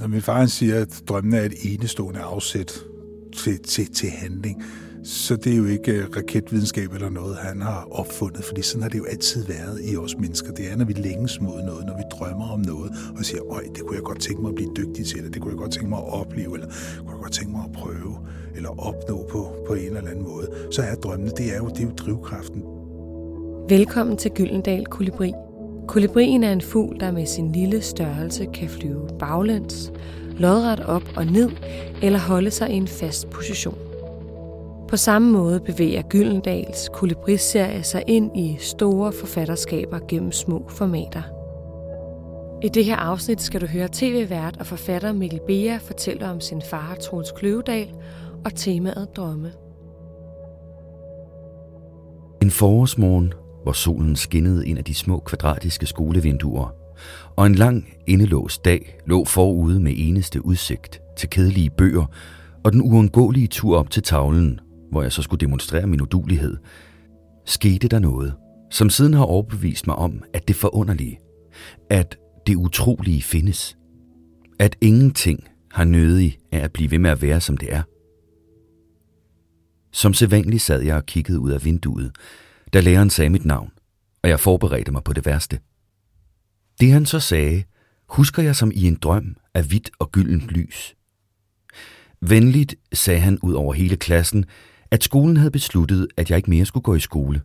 Når min far siger, at drømmene er et enestående afsæt til, til, til handling, så det er jo ikke øh, raketvidenskab eller noget, han har opfundet, fordi sådan har det jo altid været i os mennesker. Det er, når vi længes mod noget, når vi drømmer om noget, og siger, øj, det kunne jeg godt tænke mig at blive dygtig til, eller det kunne jeg godt tænke mig at opleve, eller det kunne jeg godt tænke mig at prøve, eller opnå på, på en eller anden måde. Så er drømmene, det er jo, det er jo drivkraften. Velkommen til Gyldendal Kolibri. Kolibrien er en fugl, der med sin lille størrelse kan flyve baglæns, lodret op og ned eller holde sig i en fast position. På samme måde bevæger Gyldendals kolibriserie sig ind i store forfatterskaber gennem små formater. I det her afsnit skal du høre tv-vært og forfatter Mikkel Bea fortælle om sin far Troels Kløvedal og temaet drømme. En forårsmorgen, hvor solen skinnede ind af de små kvadratiske skolevinduer, og en lang indelåst dag lå forude med eneste udsigt til kedelige bøger og den uundgåelige tur op til tavlen, hvor jeg så skulle demonstrere min udulighed, skete der noget, som siden har overbevist mig om, at det forunderlige, at det utrolige findes, at ingenting har nødig af at blive ved med at være, som det er. Som sædvanligt sad jeg og kiggede ud af vinduet, da læreren sagde mit navn, og jeg forberedte mig på det værste. Det han så sagde, husker jeg som i en drøm af hvidt og gyldent lys. Venligt sagde han ud over hele klassen, at skolen havde besluttet, at jeg ikke mere skulle gå i skole.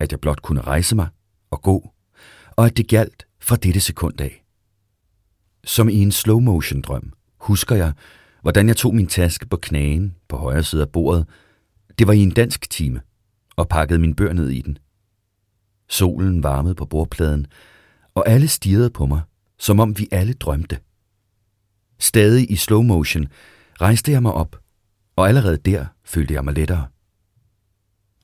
At jeg blot kunne rejse mig og gå, og at det galt fra dette sekund af. Som i en slow motion drøm husker jeg, hvordan jeg tog min taske på knagen på højre side af bordet. Det var i en dansk time, og pakkede min bør ned i den. Solen varmede på bordpladen, og alle stirrede på mig, som om vi alle drømte. Stadig i slow motion rejste jeg mig op, og allerede der følte jeg mig lettere.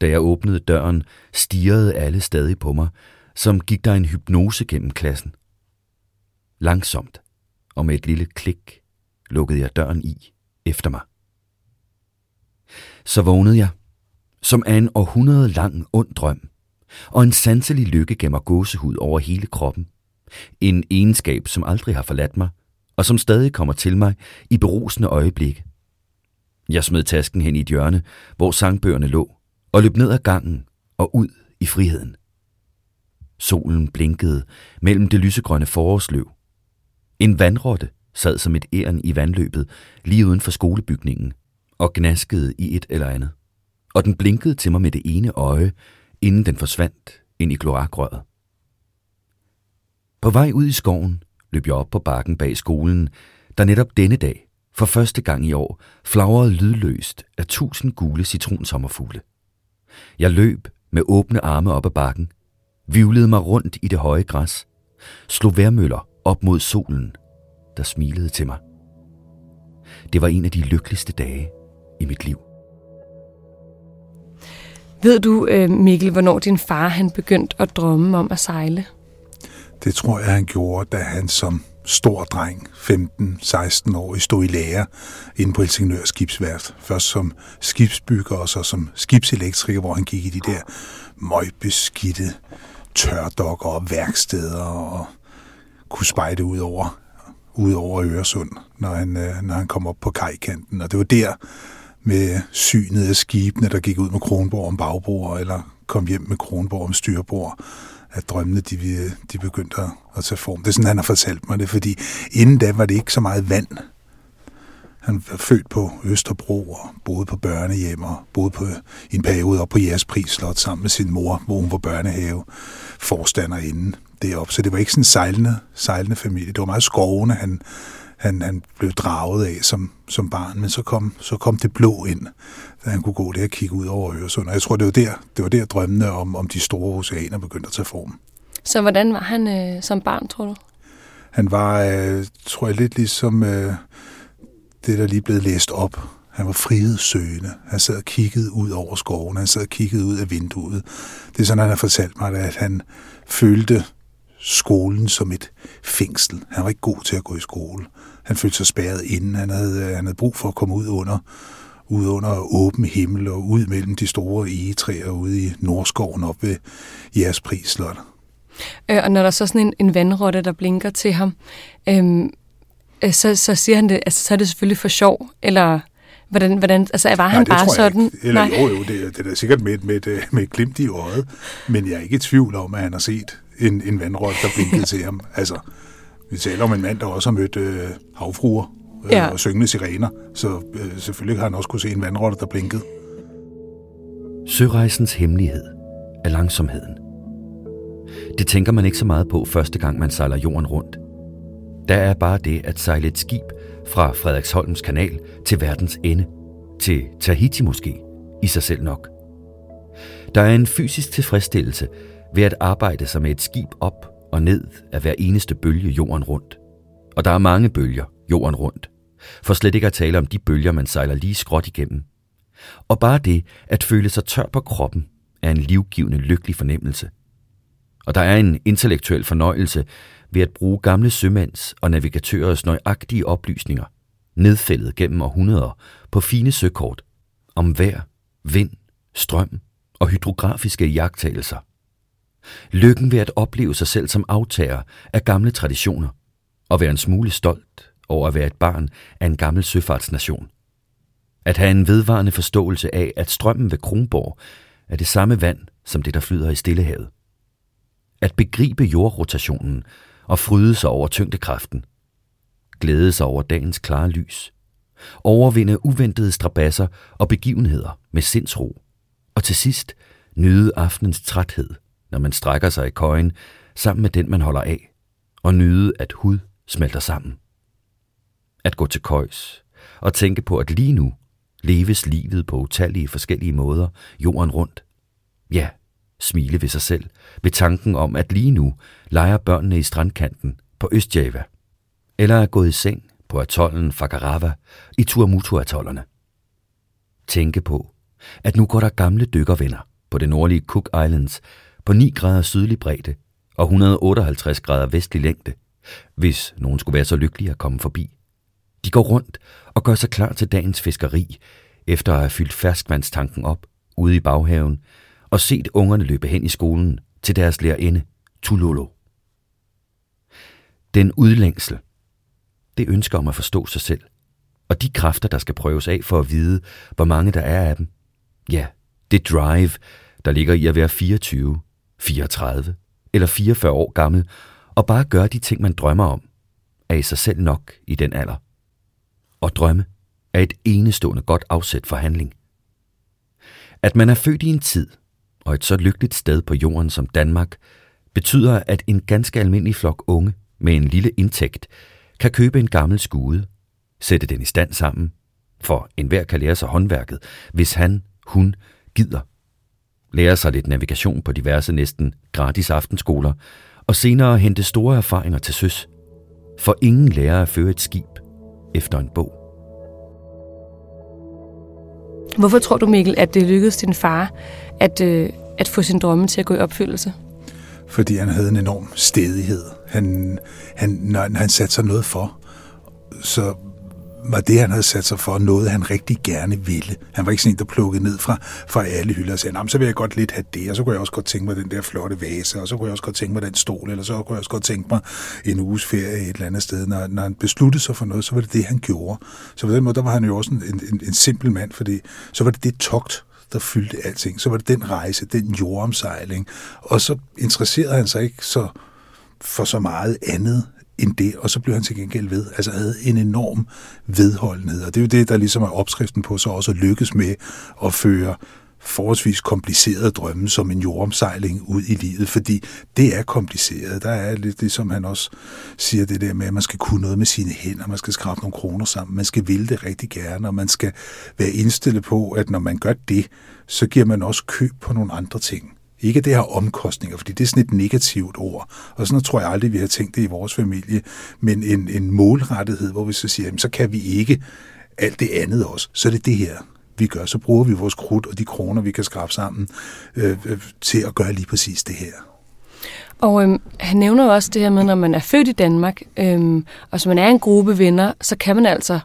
Da jeg åbnede døren, stirrede alle stadig på mig, som gik der en hypnose gennem klassen. Langsomt, og med et lille klik, lukkede jeg døren i efter mig. Så vågnede jeg, som er en århundrede lang ond drøm, og en sanselig lykke gemmer gåsehud over hele kroppen. En egenskab, som aldrig har forladt mig, og som stadig kommer til mig i berusende øjeblikke. Jeg smed tasken hen i et hjørne, hvor sangbøgerne lå, og løb ned ad gangen og ud i friheden. Solen blinkede mellem det lysegrønne forårsløv. En vandrotte sad som et æren i vandløbet lige uden for skolebygningen og gnaskede i et eller andet. Og den blinkede til mig med det ene øje, inden den forsvandt ind i kloakrøret. På vej ud i skoven løb jeg op på bakken bag skolen, der netop denne dag for første gang i år flagrede lydløst af tusind gule citronsommerfugle. Jeg løb med åbne arme op ad bakken, vivlede mig rundt i det høje græs, slog værmøller op mod solen, der smilede til mig. Det var en af de lykkeligste dage i mit liv. Ved du, øh, Mikkel, hvornår din far han begyndte at drømme om at sejle? Det tror jeg, han gjorde, da han som stor dreng, 15-16 år, stod i lære inde på Helsingør Skibsværft. Først som skibsbygger og så som skibselektriker, hvor han gik i de der møgbeskidte tørdokker og værksteder og kunne spejde ud over, ud over Øresund, når han, øh, når han kom op på kajkanten. Og det var der med synet af skibene, der gik ud med Kronborg om bagbord, eller kom hjem med Kronborg om styrbord, at drømmene de, de begyndte at tage form. Det er sådan, han har fortalt mig det, fordi inden da var det ikke så meget vand. Han var født på Østerbro og boede på børnehjem og boede på, i en periode op på Jægerspris Slot sammen med sin mor, hvor hun var børnehave forstander inden deroppe. Så det var ikke sådan en sejlende, sejlende familie. Det var meget skovene, han, han, han blev draget af som, som barn, men så kom, så kom det blå ind, da han kunne gå der og kigge ud over Øresund. Og jeg tror, det var der, det var der drømmene om, om de store oceaner begyndte at tage form. Så hvordan var han øh, som barn, tror du? Han var, øh, tror jeg, lidt ligesom øh, det, der lige blev læst op. Han var frihedssøgende. Han sad og kiggede ud over skoven. Han sad og kiggede ud af vinduet. Det er sådan, han har fortalt mig, at han følte skolen som et fængsel. Han var ikke god til at gå i skole. Han følte sig spærret inden. Han havde, han havde brug for at komme ud under, ud under åben himmel og ud mellem de store egetræer ude i Nordskoven op ved Jægerspris Slot. Øh, og når der er så sådan en, en vandrotte, der blinker til ham, øhm, øh, så, så siger han det, altså så er det selvfølgelig for sjov, eller hvordan, hvordan altså var Nej, han bare sådan? Ikke. Eller Nej. jo, jo, det, det er da sikkert med, med, med, med et glimt i øjet, men jeg er ikke i tvivl om, at han har set en, en vandrotte, der blinkede til ham. Altså, vi taler om en mand, der også har mødt øh, havfruer øh, ja. og syngende sirener, så øh, selvfølgelig har han også kunne se en vandrotte, der blinkede. Sørejsens hemmelighed er langsomheden. Det tænker man ikke så meget på første gang, man sejler jorden rundt. Der er bare det at sejle et skib fra Frederiksholms kanal til verdens ende, til Tahiti måske, i sig selv nok. Der er en fysisk tilfredsstillelse ved at arbejde sig med et skib op og ned af hver eneste bølge jorden rundt. Og der er mange bølger jorden rundt. For slet ikke at tale om de bølger, man sejler lige skråt igennem. Og bare det at føle sig tør på kroppen er en livgivende lykkelig fornemmelse. Og der er en intellektuel fornøjelse ved at bruge gamle sømands og navigatørers nøjagtige oplysninger, nedfældet gennem århundreder på fine søkort, om vejr, vind, strøm og hydrografiske jagttagelser. Lykken ved at opleve sig selv som aftager af gamle traditioner, og være en smule stolt over at være et barn af en gammel søfartsnation. At have en vedvarende forståelse af, at strømmen ved Kronborg er det samme vand som det, der flyder i Stillehavet. At begribe jordrotationen og fryde sig over tyngdekraften. Glæde sig over dagens klare lys. Overvinde uventede strabasser og begivenheder med sindsro. Og til sidst nyde aftenens træthed, når man strækker sig i køjen sammen med den, man holder af, og nyde, at hud smelter sammen. At gå til køjs og tænke på, at lige nu leves livet på utallige forskellige måder jorden rundt. Ja, smile ved sig selv, ved tanken om, at lige nu leger børnene i strandkanten på Østjava, eller er gået i seng på atollen Fakarava i Tuamutu-atollerne. Tænke på, at nu går der gamle dykkervenner på det nordlige Cook Islands på 9 grader sydlig bredde og 158 grader vestlig længde, hvis nogen skulle være så lykkelige at komme forbi. De går rundt og gør sig klar til dagens fiskeri, efter at have fyldt ferskvandstanken op ude i baghaven og set ungerne løbe hen i skolen til deres lærerinde, Tulolo. Den udlængsel, det ønsker om at forstå sig selv, og de kræfter, der skal prøves af for at vide, hvor mange der er af dem. Ja, det drive, der ligger i at være 24, 34 eller 44 år gammel, og bare gøre de ting, man drømmer om, er i sig selv nok i den alder. Og drømme er et enestående godt afsæt for handling. At man er født i en tid og et så lykkeligt sted på jorden som Danmark, betyder, at en ganske almindelig flok unge med en lille indtægt kan købe en gammel skude, sætte den i stand sammen, for enhver kan lære sig håndværket, hvis han, hun, gider. Lære sig lidt navigation på diverse næsten gratis aftenskoler, og senere hente store erfaringer til søs. For ingen lærer at føre et skib efter en bog. Hvorfor tror du, Mikkel, at det lykkedes din far at, øh, at få sin drømme til at gå i opfyldelse? Fordi han havde en enorm stedighed. Han, han, når han satte sig noget for, så var det, han havde sat sig for, noget han rigtig gerne ville. Han var ikke sådan en, der plukkede ned fra, fra alle hylder og sagde, så vil jeg godt lidt have det, og så kunne jeg også godt tænke mig den der flotte vase, og så kunne jeg også godt tænke mig den stol, eller så kunne jeg også godt tænke mig en uges ferie et eller andet sted. Når, når han besluttede sig for noget, så var det det, han gjorde. Så på den måde, der var han jo også en, en, en simpel mand, fordi så var det det togt, der fyldte alting. Så var det den rejse, den jordomsejling, og så interesserede han sig ikke så for så meget andet end det, og så blev han til gengæld ved. Altså havde en enorm vedholdenhed, og det er jo det, der ligesom er opskriften på så også at lykkes med at føre forholdsvis komplicerede drømme som en jordomsejling ud i livet, fordi det er kompliceret. Der er lidt det, som han også siger, det der med, at man skal kunne noget med sine hænder, man skal skrabe nogle kroner sammen, man skal ville det rigtig gerne, og man skal være indstillet på, at når man gør det, så giver man også køb på nogle andre ting. Ikke det her omkostninger, fordi det er sådan et negativt ord. Og sådan tror jeg aldrig, vi har tænkt det i vores familie. Men en, en målrettighed, hvor vi så siger, jamen, så kan vi ikke alt det andet også. Så er det det her, vi gør. Så bruger vi vores krudt og de kroner, vi kan skrabe sammen, øh, øh, til at gøre lige præcis det her. Og øhm, han nævner jo også det her med, når man er født i Danmark, øhm, og så man er en gruppe venner, så kan man altså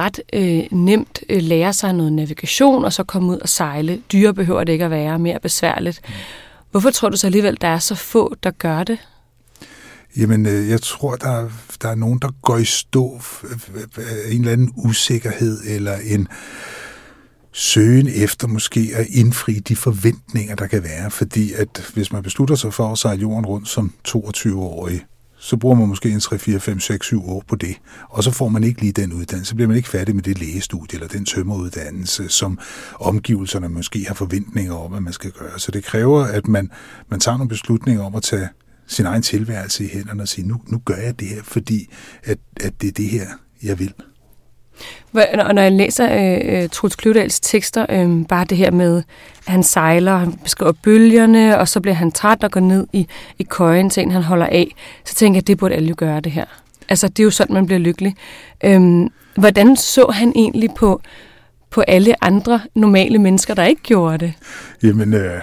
ret øh, nemt øh, lære sig noget navigation, og så komme ud og sejle. Dyre behøver det ikke at være mere besværligt. Hvorfor tror du så alligevel, der er så få, der gør det? Jamen, øh, jeg tror, der, der er nogen, der går i stå af en eller anden usikkerhed, eller en søgen efter måske at indfri de forventninger, der kan være. Fordi at hvis man beslutter sig for at sejle jorden rundt som 22-årig, så bruger man måske en 3, 4, 5, 6, 7 år på det. Og så får man ikke lige den uddannelse. Så bliver man ikke færdig med det lægestudie eller den tømmeruddannelse, som omgivelserne måske har forventninger om, at man skal gøre. Så det kræver, at man, man tager nogle beslutninger om at tage sin egen tilværelse i hænderne og sige, nu, nu gør jeg det her, fordi at, at det er det her, jeg vil. Og når jeg læser øh, øh, Truls Kløvedals tekster, øh, bare det her med, at han sejler, han beskriver bølgerne, og så bliver han træt og går ned i, i køjen til en, han holder af, så tænker jeg, at det burde alle jo gøre det her. Altså, det er jo sådan, man bliver lykkelig. Øh, hvordan så han egentlig på, på alle andre normale mennesker, der ikke gjorde det? Jamen, øh,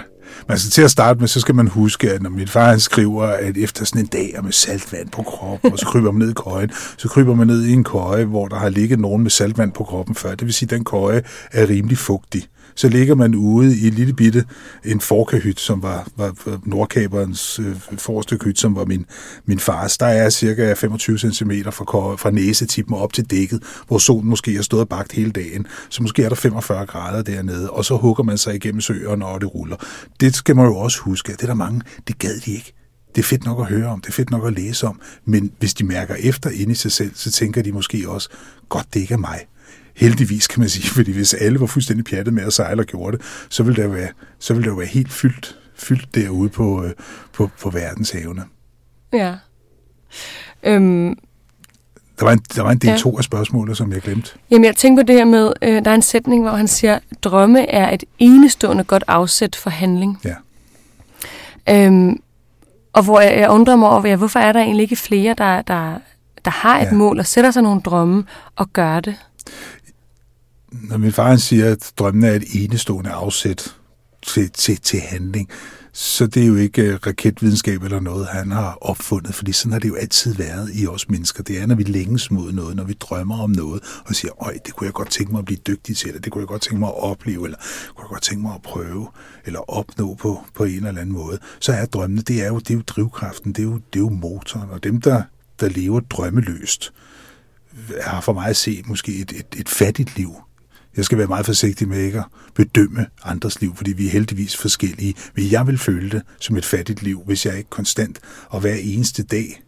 men altså til at starte med, så skal man huske, at når min far han skriver, at efter sådan en dag med saltvand på kroppen, og så kryber man ned i køjen, så kryber man ned i en køje, hvor der har ligget nogen med saltvand på kroppen før. Det vil sige, at den køje er rimelig fugtig så ligger man ude i en lille bitte, en forkahyt, som var, var nordkaberens øh, forreste hyt, som var min, min fars. Der er cirka 25 cm fra, fra næsetippen op til dækket, hvor solen måske har stået og bagt hele dagen. Så måske er der 45 grader dernede, og så hugger man sig igennem søerne, når det ruller. Det skal man jo også huske, det er der mange, det gad de ikke. Det er fedt nok at høre om, det er fedt nok at læse om, men hvis de mærker efter inde i sig selv, så tænker de måske også, godt det ikke er mig heldigvis kan man sige, fordi hvis alle var fuldstændig pjattet med at sejle og gjorde det, så ville det jo være, så ville det jo være helt fyldt, fyldt derude på, øh, på, på verdenshavene. Ja. Øhm, der var en, der var en del ja. to af spørgsmålet, som jeg glemte. Jamen, jeg tænker på det her med, øh, der er en sætning, hvor han siger, drømme er et enestående godt afsæt for handling. Ja. Øhm, og hvor jeg, jeg undrer mig over, ja, hvorfor er der egentlig ikke flere, der, der, der har et ja. mål og sætter sig nogle drømme og gør det? Når min far siger, at drømmene er et enestående afsæt til, til, til handling, så det er jo ikke øh, raketvidenskab eller noget, han har opfundet, fordi sådan har det jo altid været i os mennesker. Det er, når vi længes mod noget, når vi drømmer om noget, og siger, øj, det kunne jeg godt tænke mig at blive dygtig til, eller det kunne jeg godt tænke mig at opleve, eller kunne jeg godt tænke mig at prøve, eller opnå på, på en eller anden måde. Så er drømmene, det er jo, det er jo drivkraften, det er jo, det er jo motoren, og dem, der, der lever drømmeløst, har for mig at se måske et, et, et fattigt liv, jeg skal være meget forsigtig med ikke at bedømme andres liv, fordi vi er heldigvis forskellige. Men jeg vil føle det som et fattigt liv, hvis jeg ikke konstant og hver eneste dag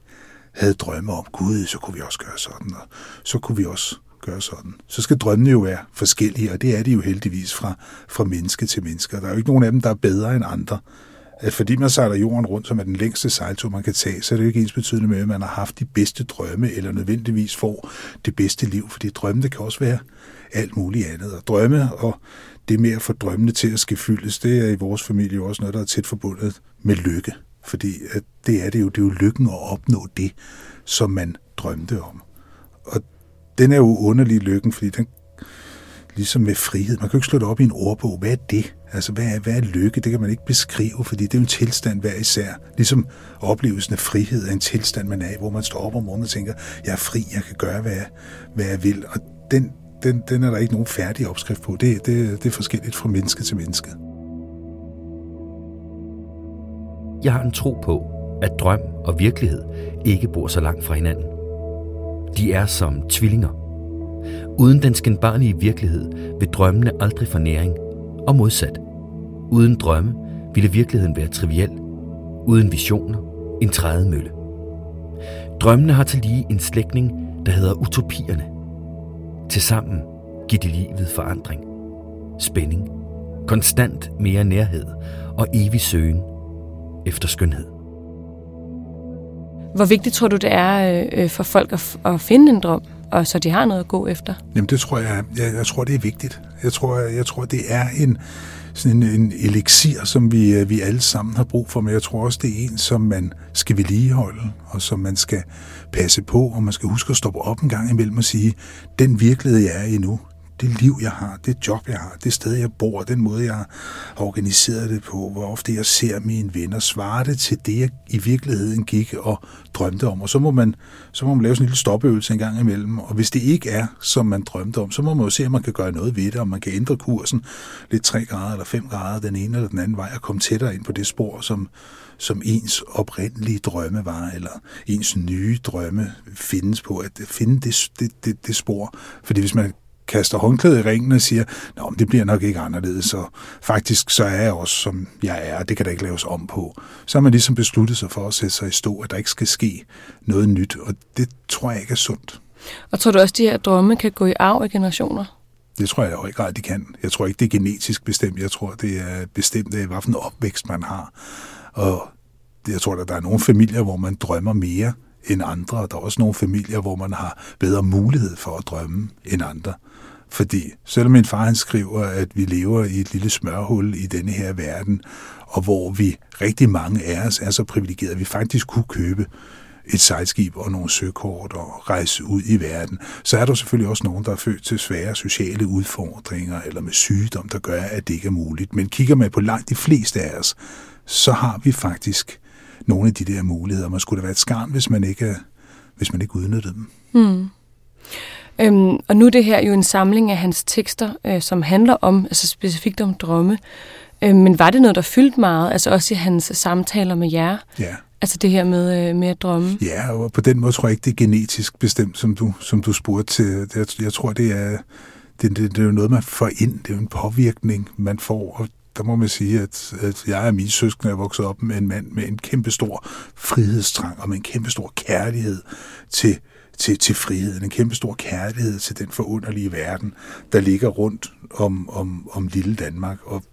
havde drømme om, gud, så kunne vi også gøre sådan, og så kunne vi også gøre sådan. Så skal drømmene jo være forskellige, og det er de jo heldigvis fra, fra menneske til menneske. Der er jo ikke nogen af dem, der er bedre end andre. At fordi man sejler jorden rundt, som er den længste sejltur, man kan tage, så er det jo ikke ens betydende med, at man har haft de bedste drømme, eller nødvendigvis får det bedste liv, fordi drømmene kan også være alt muligt andet. Og drømme og det med at få drømmene til at ske fyldes, det er i vores familie også noget, der er tæt forbundet med lykke. Fordi at det er det jo, det er jo lykken at opnå det, som man drømte om. Og den er jo underlig lykken, fordi den ligesom med frihed. Man kan jo ikke slå det op i en ordbog. Hvad er det? Altså, hvad er, hvad er lykke? Det kan man ikke beskrive, fordi det er jo en tilstand hver især. Ligesom oplevelsen af frihed er en tilstand, man er i, hvor man står op om morgenen og tænker, jeg er fri, jeg kan gøre, hvad jeg, hvad jeg vil. Og den, den, den er der ikke nogen færdig opskrift på. Det, det, det er forskelligt fra menneske til menneske. Jeg har en tro på, at drøm og virkelighed ikke bor så langt fra hinanden. De er som tvillinger. Uden den skinbarlige virkelighed vil drømmene aldrig få næring, og modsat. Uden drømme ville virkeligheden være triviel. Uden visioner, en trædemølle. Drømmene har til lige en slægtning, der hedder utopierne. Tilsammen giver de livet forandring, spænding, konstant mere nærhed og evig søgen efter skønhed. Hvor vigtigt tror du, det er øh, øh, for folk at finde en drøm, og så de har noget at gå efter? Jamen det tror jeg, jeg, jeg tror, det er vigtigt. Jeg tror, jeg, jeg tror det er en, sådan en, en elixir, som vi, øh, vi alle sammen har brug for, men jeg tror også, det er en, som man skal vedligeholde, og som man skal passe på, og man skal huske at stoppe op en gang imellem og sige, den virkelighed, jeg er i nu, det liv, jeg har, det job, jeg har, det sted, jeg bor, den måde, jeg har organiseret det på, hvor ofte jeg ser mine venner, svarer det til det, jeg i virkeligheden gik og drømte om. Og så må man, så må man lave sådan en lille stopøvelse en gang imellem. Og hvis det ikke er, som man drømte om, så må man jo se, om man kan gøre noget ved det, om man kan ændre kursen lidt 3 grader eller 5 grader den ene eller den anden vej, og komme tættere ind på det spor, som, som ens oprindelige drømme var, eller ens nye drømme findes på, at finde det, det, det, det spor. Fordi hvis man kaster håndklædet i ringen og siger, Nå, men det bliver nok ikke anderledes, så faktisk så er jeg også, som jeg er, det kan der ikke laves om på. Så har man ligesom besluttet sig for at sætte sig i stå, at der ikke skal ske noget nyt, og det tror jeg ikke er sundt. Og tror du også, at de her drømme kan gå i arv i generationer? Det tror jeg i høj grad, de kan. Jeg tror ikke, det er genetisk bestemt. Jeg tror, det er bestemt af, hvilken opvækst man har. Og jeg tror, at der er nogle familier, hvor man drømmer mere end andre, og der er også nogle familier, hvor man har bedre mulighed for at drømme end andre. Fordi selvom min far han skriver, at vi lever i et lille smørhul i denne her verden, og hvor vi rigtig mange af os er så privilegerede, at vi faktisk kunne købe et sejlskib og nogle søkort og rejse ud i verden, så er der selvfølgelig også nogen, der er født til svære sociale udfordringer eller med sygdom, der gør, at det ikke er muligt. Men kigger man på langt de fleste af os, så har vi faktisk nogle af de der muligheder. Man skulle da være et skarn, hvis man ikke, hvis man ikke udnyttede dem. Hmm. Øhm, og nu er det her jo en samling af hans tekster, øh, som handler om, altså specifikt om drømme. Øhm, men var det noget, der fyldte meget, altså også i hans samtaler med jer? Ja. Altså det her med, øh, med at drømme? Ja, og på den måde tror jeg ikke, det er genetisk bestemt, som du, som du spurgte til. Jeg, jeg tror, det er, det, det, det er noget, man får ind. Det er jo en påvirkning, man får. Og der må man sige, at, at jeg og mine søskende er vokset op med en mand med en kæmpe stor frihedstrang og med en kæmpe stor kærlighed til, til, til friheden, en kæmpe stor kærlighed til den forunderlige verden, der ligger rundt om, om, om lille Danmark. Og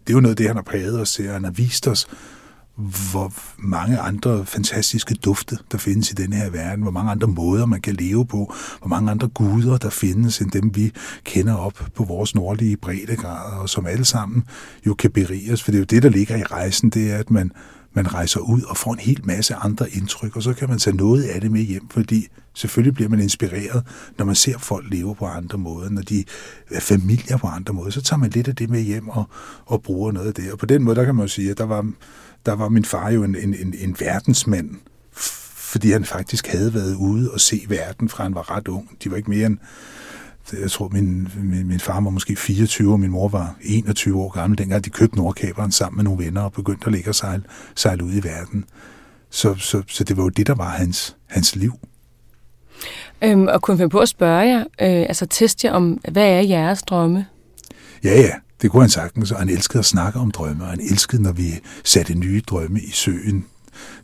det er jo noget af det, han har præget os til, han har vist os, hvor mange andre fantastiske dufte, der findes i denne her verden, hvor mange andre måder, man kan leve på, hvor mange andre guder, der findes, end dem, vi kender op på vores nordlige breddegrader, og som alle sammen jo kan berige os, for det er jo det, der ligger i rejsen, det er, at man, man rejser ud og får en hel masse andre indtryk, og så kan man tage noget af det med hjem, fordi selvfølgelig bliver man inspireret, når man ser folk leve på andre måder, når de er familier på andre måder, så tager man lidt af det med hjem og, og bruger noget af det. Og på den måde, der kan man jo sige, at der var, der var min far jo en, en, en, en verdensmand, fordi han faktisk havde været ude og se verden, fra han var ret ung. De var ikke mere end jeg tror, min, min, min far var måske 24, og min mor var 21 år gammel, dengang de købte Nordkaberen sammen med nogle venner og begyndte at ligge og sejle, sejle ud i verden. Så, så, så det var jo det, der var hans, hans liv. Øhm, og kunne finde på at spørge jer, øh, altså teste jer om, hvad er jeres drømme? Ja, ja, det kunne han sagtens, og han elskede at snakke om drømme, og han elskede, når vi satte nye drømme i søen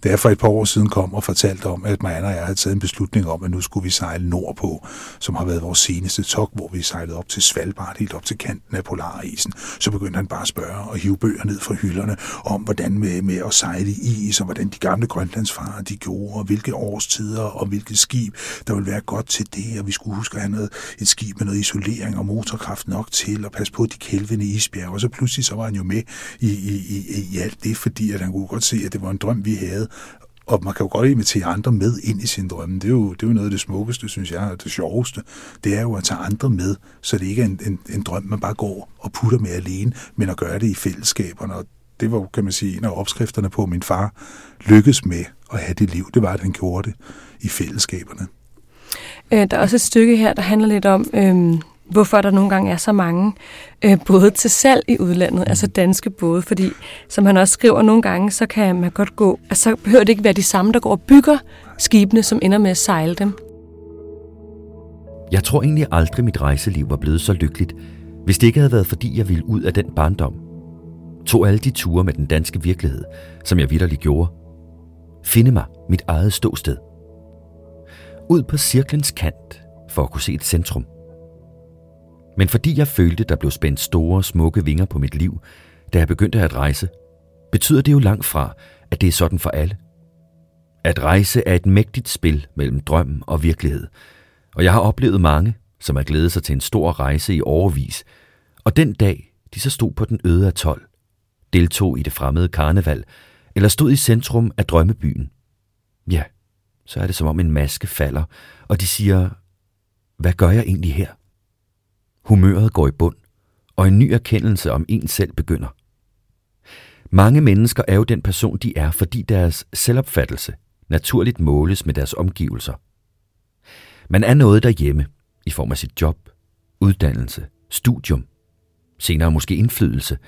da jeg for et par år siden kom og fortalte om, at Marianne og jeg havde taget en beslutning om, at nu skulle vi sejle nordpå, som har været vores seneste tog, hvor vi sejlede op til Svalbard, helt op til kanten af polarisen, så begyndte han bare at spørge og hive bøger ned fra hylderne om, hvordan med, med at sejle i is, og hvordan de gamle grønlandsfarer de gjorde, og hvilke årstider og hvilket skib, der ville være godt til det, og vi skulle huske at have noget, et skib med noget isolering og motorkraft nok til, og passe på de kælvende isbjerge, og så pludselig så var han jo med i, i, i, i alt det, fordi at han kunne godt se, at det var en drøm, vi havde, og man kan jo godt invitere andre med ind i sin drømme. Det er jo, det er jo noget af det smukkeste, synes jeg, og det sjoveste. Det er jo at tage andre med, så det ikke er en, en, en drøm, man bare går og putter med alene, men at gøre det i fællesskaberne. Og det var, kan man sige, en af opskrifterne på, at min far lykkedes med at have det liv. Det var, at han gjorde det i fællesskaberne. Øh, der er også et stykke her, der handler lidt om, øh, hvorfor der nogle gange er så mange øh, både til salg i udlandet, mm. altså danske både, fordi som han også skriver nogle gange, så kan man godt gå, altså så behøver det ikke være de samme, der går og bygger skibene, som ender med at sejle dem. Jeg tror egentlig aldrig, mit rejseliv var blevet så lykkeligt, hvis det ikke havde været, fordi jeg ville ud af den barndom. Tog alle de ture med den danske virkelighed, som jeg vidderligt gjorde. Finde mig mit eget ståsted. Ud på cirklens kant, for at kunne se et centrum. Men fordi jeg følte, der blev spændt store, smukke vinger på mit liv, da jeg begyndte at rejse, betyder det jo langt fra, at det er sådan for alle. At rejse er et mægtigt spil mellem drøm og virkelighed, og jeg har oplevet mange, som har glædet sig til en stor rejse i overvis, og den dag, de så stod på den øde atol, deltog i det fremmede karneval, eller stod i centrum af drømmebyen, ja, så er det som om en maske falder, og de siger, hvad gør jeg egentlig her? Humøret går i bund, og en ny erkendelse om en selv begynder. Mange mennesker er jo den person, de er, fordi deres selvopfattelse naturligt måles med deres omgivelser. Man er noget derhjemme i form af sit job, uddannelse, studium, senere måske indflydelse,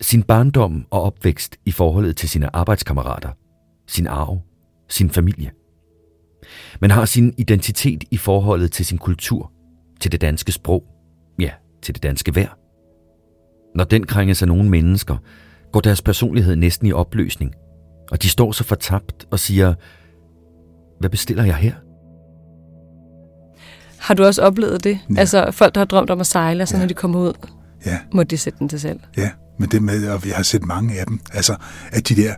sin barndom og opvækst i forholdet til sine arbejdskammerater, sin arv, sin familie. Man har sin identitet i forholdet til sin kultur, til det danske sprog, ja, til det danske vejr. Når den krænges af nogle mennesker, går deres personlighed næsten i opløsning, og de står så fortabt og siger, hvad bestiller jeg her? Har du også oplevet det? Ja. Altså folk, der har drømt om at sejle, så ja. når de kommer ud, ja. må de sætte den til selv. Ja, men det med, og vi har set mange af dem, altså at de der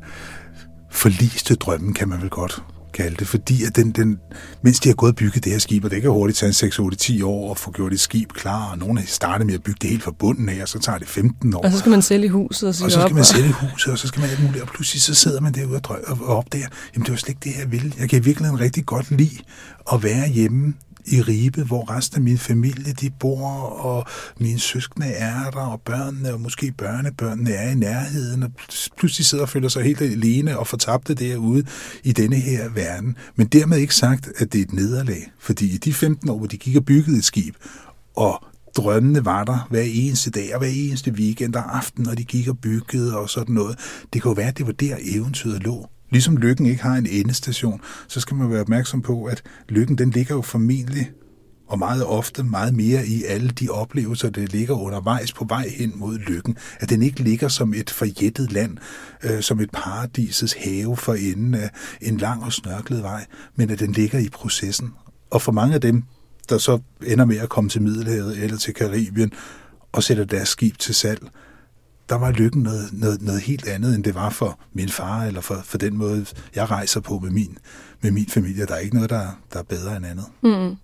forliste drømme, kan man vel godt kalde det, fordi at den, den, mens de har gået og bygget det her skib, og det kan hurtigt tage 6, 8, 10 år at få gjort et skib klar, og nogle har startet med at bygge det helt fra bunden af, og så tager det 15 år. Og så skal man sælge huset og, og så skal op, man sælge huset, og så skal man alt muligt, og pludselig så sidder man derude og, og opdager, jamen det var slet ikke det, jeg ville. Jeg kan virkelig en rigtig godt lide at være hjemme i Ribe, hvor resten af min familie de bor, og mine søskende er der, og børnene, og måske børnebørnene er i nærheden, og pludselig sidder og føler sig helt alene og fortabte derude i denne her verden. Men dermed ikke sagt, at det er et nederlag, fordi i de 15 år, hvor de gik og byggede et skib, og drømmene var der hver eneste dag og hver eneste weekend og aften, når de gik og byggede og sådan noget. Det kunne være, at det var der eventyret lå. Ligesom lykken ikke har en endestation, så skal man være opmærksom på, at lykken den ligger jo formentlig og meget ofte meget mere i alle de oplevelser, der ligger undervejs på vej hen mod lykken. At den ikke ligger som et forjættet land, øh, som et paradisets have for enden af en lang og snørklet vej, men at den ligger i processen. Og for mange af dem, der så ender med at komme til Middelhavet eller til Karibien og sætter deres skib til salg, der var lykken noget, noget, noget helt andet, end det var for min far, eller for, for den måde, jeg rejser på med min, med min familie. Der er ikke noget, der, der er bedre end andet. Mm.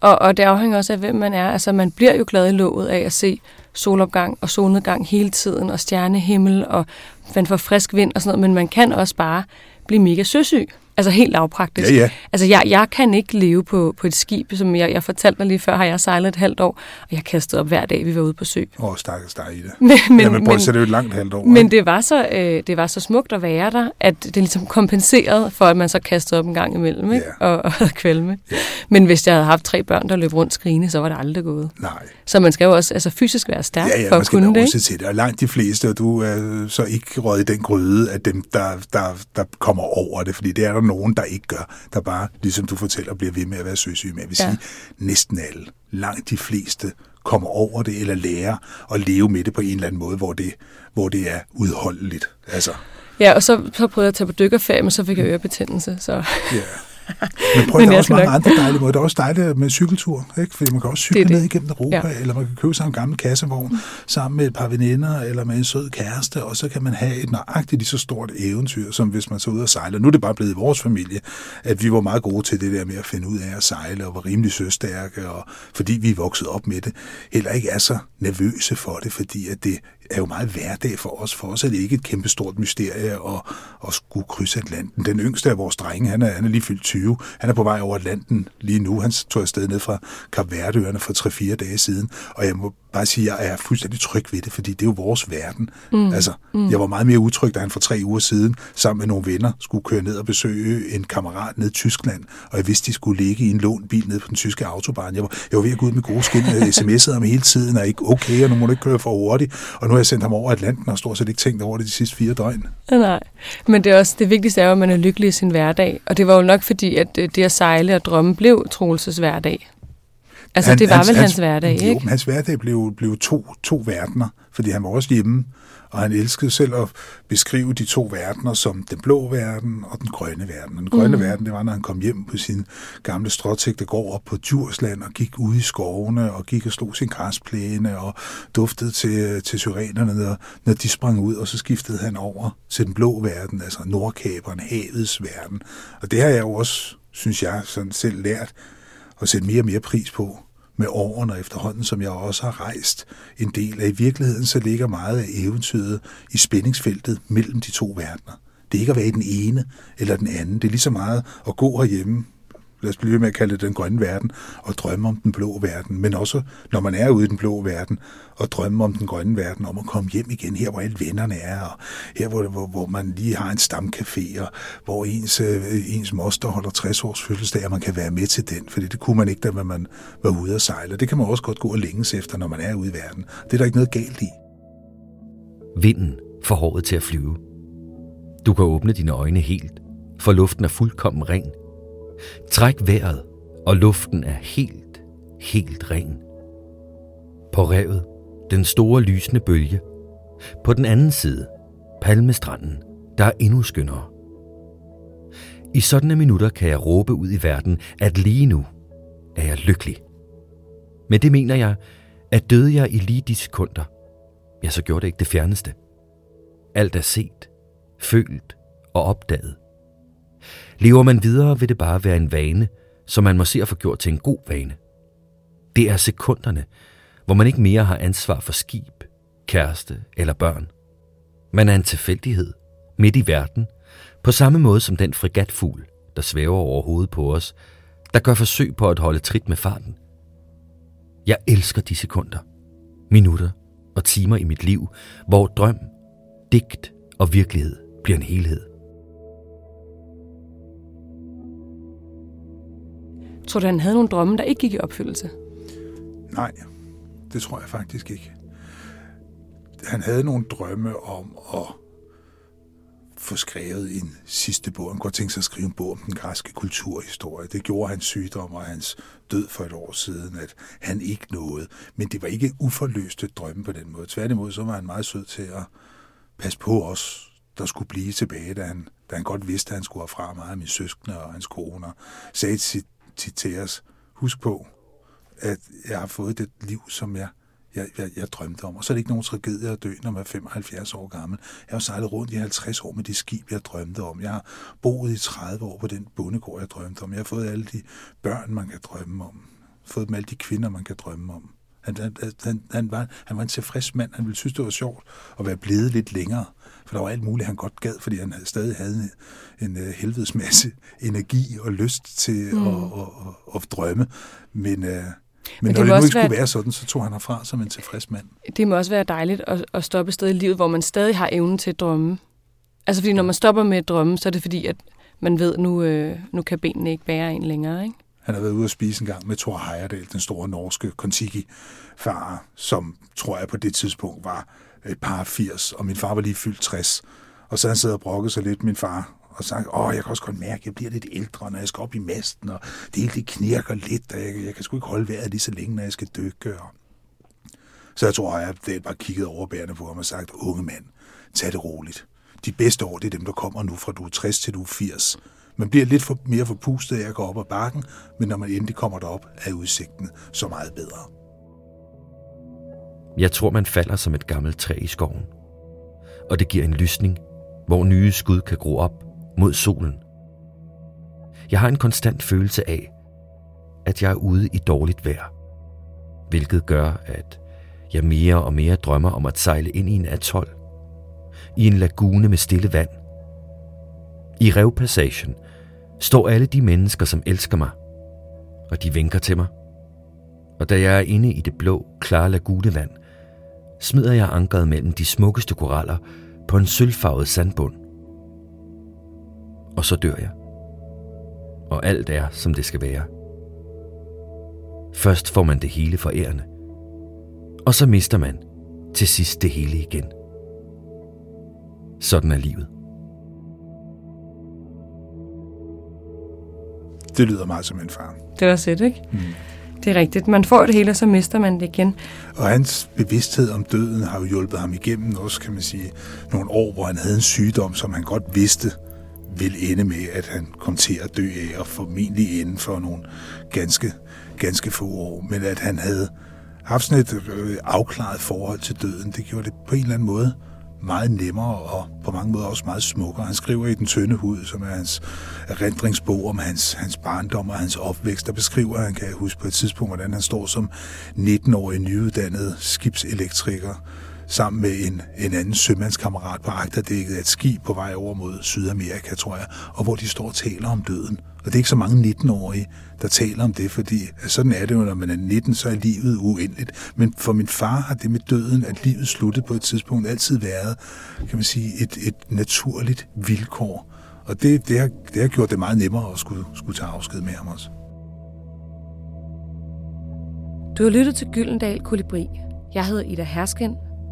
Og, og det afhænger også af, hvem man er. Altså, man bliver jo glad i låget af at se solopgang og solnedgang hele tiden, og stjernehimmel, og man får frisk vind og sådan noget, men man kan også bare blive mega søsyg. Altså helt lavpraktisk. Ja, ja. Altså jeg, jeg kan ikke leve på, på et skib, som jeg, jeg fortalte dig lige før, har jeg sejlet et halvt år, og jeg kastede op hver dag, vi var ude på sø. Åh, oh, stakkels dig i det. Men, men, ja, men prøv at det jo et langt halvt år. Men det var, så, øh, det var så smukt at være der, at det ligesom kompenserede for, at man så kastede op en gang imellem, ikke? Ja. Og, og havde kvalme. Ja. Men hvis jeg havde haft tre børn, der løb rundt skrigende, så var det aldrig gået. Nej. Så man skal jo også altså, fysisk være stærk ja, ja, for at kunne det. Ja, til det. Og langt de fleste, og du er så ikke røget i den gryde af dem, der, der, der kommer over det, fordi det er der nogen, der ikke gør der bare, ligesom du fortæller, bliver ved med at være søsyge. Men jeg vil ja. sige, næsten alle, langt de fleste, kommer over det, eller lærer at leve med det på en eller anden måde, hvor det, hvor det er udholdeligt. Altså. Ja, og så, så prøvede jeg at tage på dykkerferie, men så fik jeg ørebetændelse. Så. Ja. Men prøv, Men der er også mange nok... andre dejlige måder. Det er også dejligt med cykeltur, ikke? fordi man kan også cykle det ned igennem Europa, ja. eller man kan købe sig en gammel kassevogn mm. sammen med et par veninder, eller med en sød kæreste, og så kan man have et nøjagtigt lige så stort eventyr, som hvis man så ud og sejler. Nu er det bare blevet i vores familie, at vi var meget gode til det der med at finde ud af at sejle, og var rimelig søstærke, og fordi vi er vokset op med det, heller ikke er så nervøse for det, fordi at det er jo meget hverdag for os. For os er det ikke et kæmpestort mysterie at, at skulle krydse Atlanten. Den yngste af vores drenge, han er, han er lige fyldt 20. Han er på vej over Atlanten lige nu. Han tog afsted ned fra Kapverdeøerne for 3-4 dage siden. Og jeg må bare sige, at jeg er fuldstændig tryg ved det, fordi det er jo vores verden. Mm. Altså, mm. jeg var meget mere utryg, da han for tre uger siden, sammen med nogle venner, skulle køre ned og besøge en kammerat ned i Tyskland, og jeg vidste, de skulle ligge i en lånt bil ned på den tyske autobahn. Jeg var, jeg var ved at gå ud med gode skin, jeg sms'ede ham hele tiden, og ikke okay, og nu må du ikke køre for hurtigt. Og nu har jeg sendt ham over Atlanten, og stort set ikke tænkt over det de sidste fire døgn. Nej, men det, er også, det vigtigste er jo, at man er lykkelig i sin hverdag, og det var jo nok fordi, at det at sejle og drømme blev Troelses hverdag. Altså, han, det var hans, vel hans, hans hverdag, ikke? Jo, men hans hverdag blev, blev to, to verdener, fordi han var også hjemme, og han elskede selv at beskrive de to verdener som den blå verden og den grønne verden. Den grønne mm. verden, det var, når han kom hjem på sin gamle stråtæk, der går op på Djursland og gik ud i skovene og gik og slog sin græsplæne og duftede til, til syrenerne, når, når de sprang ud, og så skiftede han over til den blå verden, altså nordkaberen, havets verden. Og det har jeg jo også, synes jeg, sådan selv lært at sætte mere og mere pris på med årene efterhånden, som jeg også har rejst en del af. I virkeligheden så ligger meget af eventyret i spændingsfeltet mellem de to verdener. Det er ikke at være i den ene eller den anden. Det er lige så meget at gå herhjemme lad os blive med at kalde det den grønne verden, og drømme om den blå verden, men også når man er ude i den blå verden, og drømme om den grønne verden, om at komme hjem igen, her hvor alle vennerne er, og her hvor, hvor, hvor man lige har en stamcafé, og hvor ens, øh, ens moster holder 60 års fødselsdag, og man kan være med til den, for det kunne man ikke, da man var ude at sejle. Det kan man også godt gå og længes efter, når man er ude i verden. Det er der ikke noget galt i. Vinden får håret til at flyve. Du kan åbne dine øjne helt, for luften er fuldkommen ren. Træk vejret, og luften er helt, helt ren. På revet, den store lysende bølge. På den anden side, palmestranden, der er endnu skønnere. I sådanne minutter kan jeg råbe ud i verden, at lige nu er jeg lykkelig. Men det mener jeg, at døde jeg i lige de sekunder, ja, så gjorde det ikke det fjerneste. Alt er set, følt og opdaget. Lever man videre, vil det bare være en vane, som man må se at få gjort til en god vane. Det er sekunderne, hvor man ikke mere har ansvar for skib, kæreste eller børn. Man er en tilfældighed, midt i verden, på samme måde som den frigatfugl, der svæver over hovedet på os, der gør forsøg på at holde trit med farten. Jeg elsker de sekunder, minutter og timer i mit liv, hvor drøm, digt og virkelighed bliver en helhed. Tror du, han havde nogle drømme, der ikke gik i opfyldelse? Nej, det tror jeg faktisk ikke. Han havde nogle drømme om at få skrevet en sidste bog. Han kunne tænke sig at skrive en bog om den græske kulturhistorie. Det gjorde hans sygdom og hans død for et år siden, at han ikke nåede. Men det var ikke uforløste drømme på den måde. Tværtimod så var han meget sød til at passe på os, der skulle blive tilbage, da han, da han godt vidste, at han skulle fra meget af mine søskende og hans kone. Sagde sit, tit til os, husk på, at jeg har fået det liv, som jeg jeg, jeg, jeg drømte om. Og så er det ikke nogen tragedie at dø, når man er 75 år gammel. Jeg har sejlet rundt i 50 år med de skib, jeg drømte om. Jeg har boet i 30 år på den bondegård, jeg drømte om. Jeg har fået alle de børn, man kan drømme om. Fået dem alle de kvinder, man kan drømme om. Han, han, han, var, han var en tilfreds mand. Han ville synes, det var sjovt at være blevet lidt længere. For der var alt muligt, han godt gad, fordi han stadig havde en, en uh, helvedes masse energi og lyst til mm. at, at, at, at drømme. Men, uh, men, Men det når det nu ikke være, skulle være sådan, så tog han herfra som en tilfreds mand. Det må også være dejligt at, at stoppe et sted i livet, hvor man stadig har evnen til at drømme. Altså fordi når man stopper med at drømme, så er det fordi, at man ved, nu, øh, nu kan benene ikke bære en længere, ikke? Han har været ude at spise en gang med Thor Heyerdahl, den store norske Kontiki-far, som tror jeg på det tidspunkt var et par 80, og min far var lige fyldt 60. Og så han sidder og brokket sig lidt, min far, og sagt, åh, jeg kan også godt mærke, at jeg bliver lidt ældre, når jeg skal op i masten, og det hele det knirker lidt, og jeg, jeg kan sgu ikke holde vejret lige så længe, når jeg skal dykke. Og... Så jeg tror, at jeg bare kiggede overbærende på ham og sagt, unge mand, tag det roligt. De bedste år, det er dem, der kommer nu fra du er 60 til du er 80. Man bliver lidt for, mere forpustet af at gå op ad bakken, men når man endelig kommer derop, er udsigten så meget bedre. Jeg tror, man falder som et gammelt træ i skoven. Og det giver en lysning, hvor nye skud kan gro op mod solen. Jeg har en konstant følelse af, at jeg er ude i dårligt vejr, hvilket gør, at jeg mere og mere drømmer om at sejle ind i en atol, i en lagune med stille vand. I revpassagen står alle de mennesker, som elsker mig, og de vinker til mig. Og da jeg er inde i det blå, klare lagunevand, smider jeg ankeret mellem de smukkeste koraller på en sølvfarvet sandbund og så dør jeg. Og alt er, som det skal være. Først får man det hele forærende, og så mister man til sidst det hele igen. Sådan er livet. Det lyder meget som en far. Det er også et, ikke? Mm. Det er rigtigt. Man får det hele, og så mister man det igen. Og hans bevidsthed om døden har jo hjulpet ham igennem også, kan man sige, nogle år, hvor han havde en sygdom, som han godt vidste ville ende med, at han kom til at dø af, og formentlig inden for nogle ganske, ganske få år. Men at han havde haft sådan et øh, afklaret forhold til døden, det gjorde det på en eller anden måde meget nemmere og på mange måder også meget smukkere. Han skriver i Den Tynde Hud, som er hans erindringsbog om hans, hans barndom og hans opvækst, der beskriver, han kan jeg huske på et tidspunkt, hvordan han står som 19-årig nyuddannet skibselektriker, sammen med en, en anden sømandskammerat på agterdækket af et skib på vej over mod Sydamerika, tror jeg, og hvor de står og taler om døden, Og det er ikke så mange 19-årige, der taler om det, fordi sådan er det jo, når man er 19, så er livet uendeligt. Men for min far har det med døden, at livet sluttede på et tidspunkt, altid været, kan man sige, et, et naturligt vilkår. Og det, det, har, det har gjort det meget nemmere at skulle, skulle tage afsked med ham også. Du har lyttet til Gyldendal Kolibri. Jeg hedder Ida Hersken.